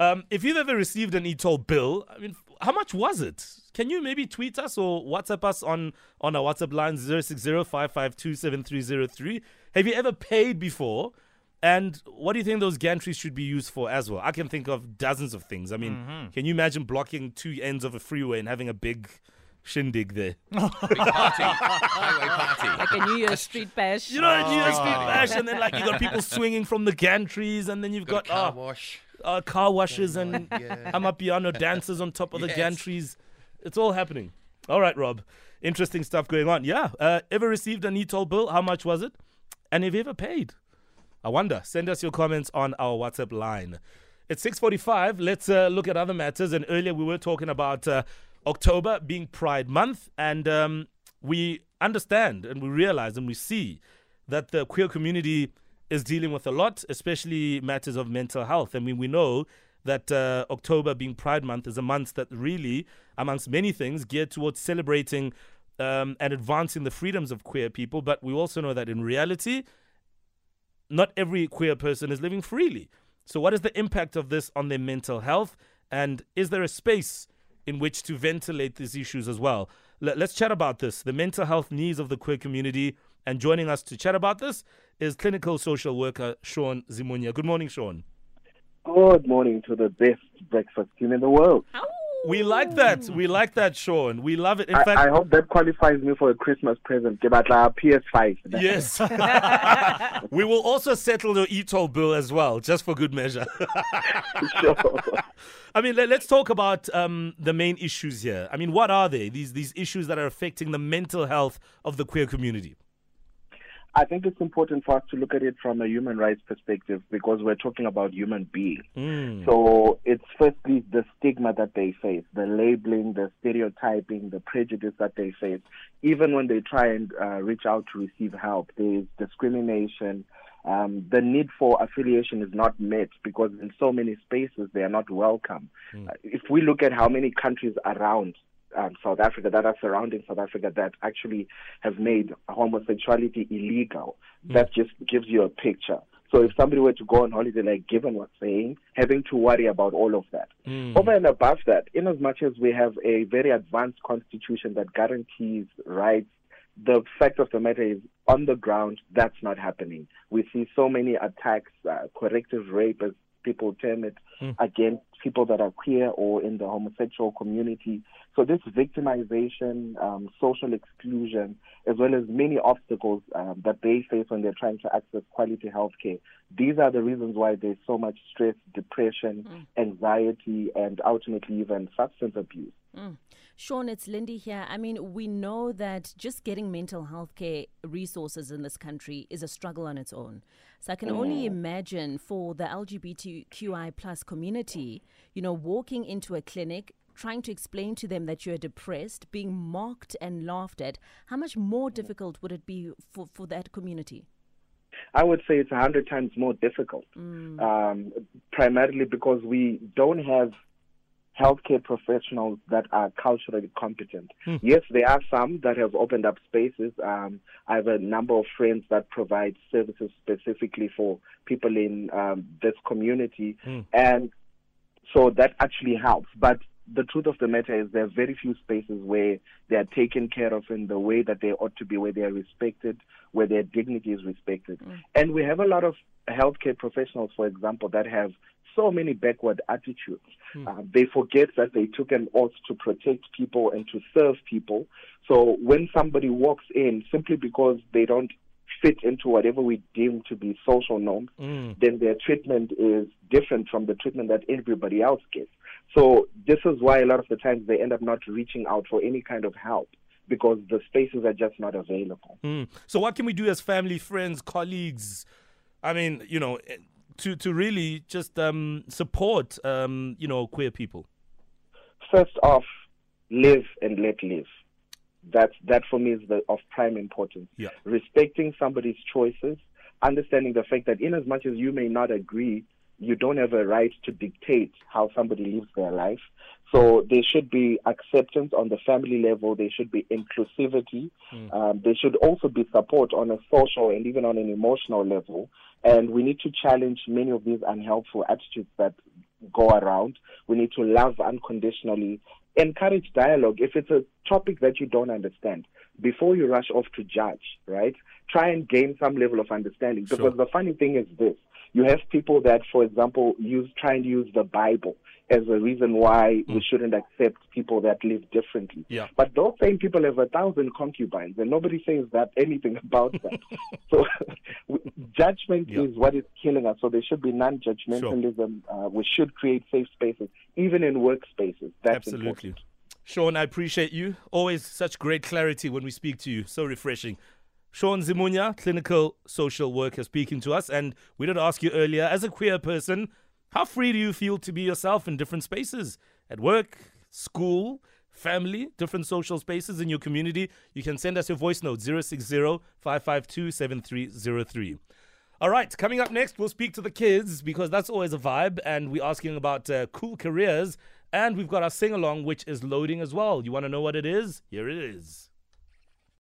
Um, if you've ever received an e-toll bill, I mean, how much was it? Can you maybe tweet us or WhatsApp us on, on our WhatsApp line 060 Have you ever paid before? And what do you think those gantries should be used for as well? I can think of dozens of things. I mean, Mm-hmm. can you imagine blocking two ends of a freeway and having a big shindig there? Big party. Highway party. Like a New Year's street bash. You know, a New Year's Street Oh. bash, and then like you got people swinging from the gantries, and then you've Got got, a car uh, wash. Uh, car washes and Yeah. Amapiano dancers on top of the gantries. It's all happening. All right, Rob. Interesting stuff going on. Yeah. Uh, ever received an e-toll bill? How much was it? And have you ever paid? I wonder. Send us your comments on our WhatsApp line. It's 6:45. Let's uh, look at other matters. And earlier we were talking about uh, October being Pride Month, and um, we understand and we realize and we see that the queer community is dealing with a lot, especially matters of mental health. I mean, we know that uh, October being Pride Month is a month that really, amongst many things, geared towards celebrating um, and advancing the freedoms of queer people. But we also know that in reality, not every queer person is living freely. So, what is the impact of this on their mental health? And is there a space in which to ventilate these issues as well? Let- Let's chat about this the mental health needs of the queer community. And joining us to chat about this is clinical social worker Sean Zimunya. Good morning, Sean. Good morning to the best breakfast team in the world. We like that. We like that, Sean. We love it. In I, fact, I hope that qualifies me for a Christmas present. Give out a PS5. Yes. we will also settle the e-toll bill as well, just for good measure. sure. I mean, let, us talk about um, the main issues here. I mean, what are they? These these issues that are affecting the mental health of the queer community. I think it's important for us to look at it from a human rights perspective because we're talking about human beings. Mm. So it's firstly the stigma that they face, the labeling, the stereotyping, the prejudice that they face. Even when they try and uh, reach out to receive help, there's discrimination. Um, the need for affiliation is not met because in so many spaces they are not welcome. Uh, if we look at how many countries around um, South Africa that are surrounding South Africa that actually have made homosexuality illegal, that just gives you a picture. So if somebody were to go on holiday, like given what's saying, having to worry about all of that. Over and above that, in as much as we have a very advanced constitution that guarantees rights, the fact of the matter is, on the ground, that's not happening. We see so many attacks, uh, corrective rape, as people term it, against people that are queer or in the homosexual community. So this victimization, um, social exclusion, as well as many obstacles um, that they face when they're trying to access quality health care, these are the reasons why there's so much stress, depression, anxiety, and ultimately even substance abuse. Sean, it's Lindy here. I mean, we know that just getting mental health care resources in this country is a struggle on its own. So I can only imagine for the LGBTQI plus community, you know, walking into a clinic, trying to explain to them that you're depressed, being mocked and laughed at, how much more difficult would it be for, for that community? I would say it's a hundred times more difficult, um, primarily because we don't have healthcare professionals that are culturally competent. Yes, there are some that have opened up spaces. Um, I have a number of friends that provide services specifically for people in um, this community, and so that actually helps. But the truth of the matter is there are very few spaces where they are taken care of in the way that they ought to be, where they are respected, where their dignity is respected. And we have a lot of healthcare professionals, for example, that have so many backward attitudes. Uh, they forget that they took an oath to protect people and to serve people. So when somebody walks in, simply because they don't fit into whatever we deem to be social norms, then their treatment is different from the treatment that everybody else gets. So this is why a lot of the times they end up not reaching out for any kind of help because the spaces are just not available. Mm. So, what can we do as family, friends, colleagues? I mean, you know, eh, to to really just um, support, um, you know, queer people. First off, live and let live. That that for me is the of prime importance. Yeah. Respecting somebody's choices, understanding the fact that in as much as you may not agree, you don't have a right to dictate how somebody lives their life. So there should be acceptance on the family level. There should be inclusivity. Um, there should also be support on a social and even on an emotional level. And we need to challenge many of these unhelpful attitudes that go around. We need to love unconditionally. Encourage dialogue. If it's a topic that you don't understand, before you rush off to judge, right? Try and gain some level of understanding. Because Sure. the funny thing is this you have people that, for example, use try and use the Bible as a reason why we shouldn't accept people that live differently. Yeah. But those same people have a thousand concubines, and nobody says that anything about that. so judgment Yeah. is what is killing us. So there should be non-judgmentalism. Uh, we should create safe spaces, even in workspaces. That's Absolutely. important. Sean, I appreciate you. Always such great clarity when we speak to you. So refreshing. Sean Zimunya, clinical social worker, speaking to us. And we did ask you earlier, as a queer person, how free do you feel to be yourself in different spaces? At work, school, family, different social spaces in your community? You can send us your voice note 060 552 7303. All right, coming up next, we'll speak to the kids because that's always a vibe, and we're asking about uh, cool careers. And we've got our sing along, which is loading as well. You want to know what it is? Here it is.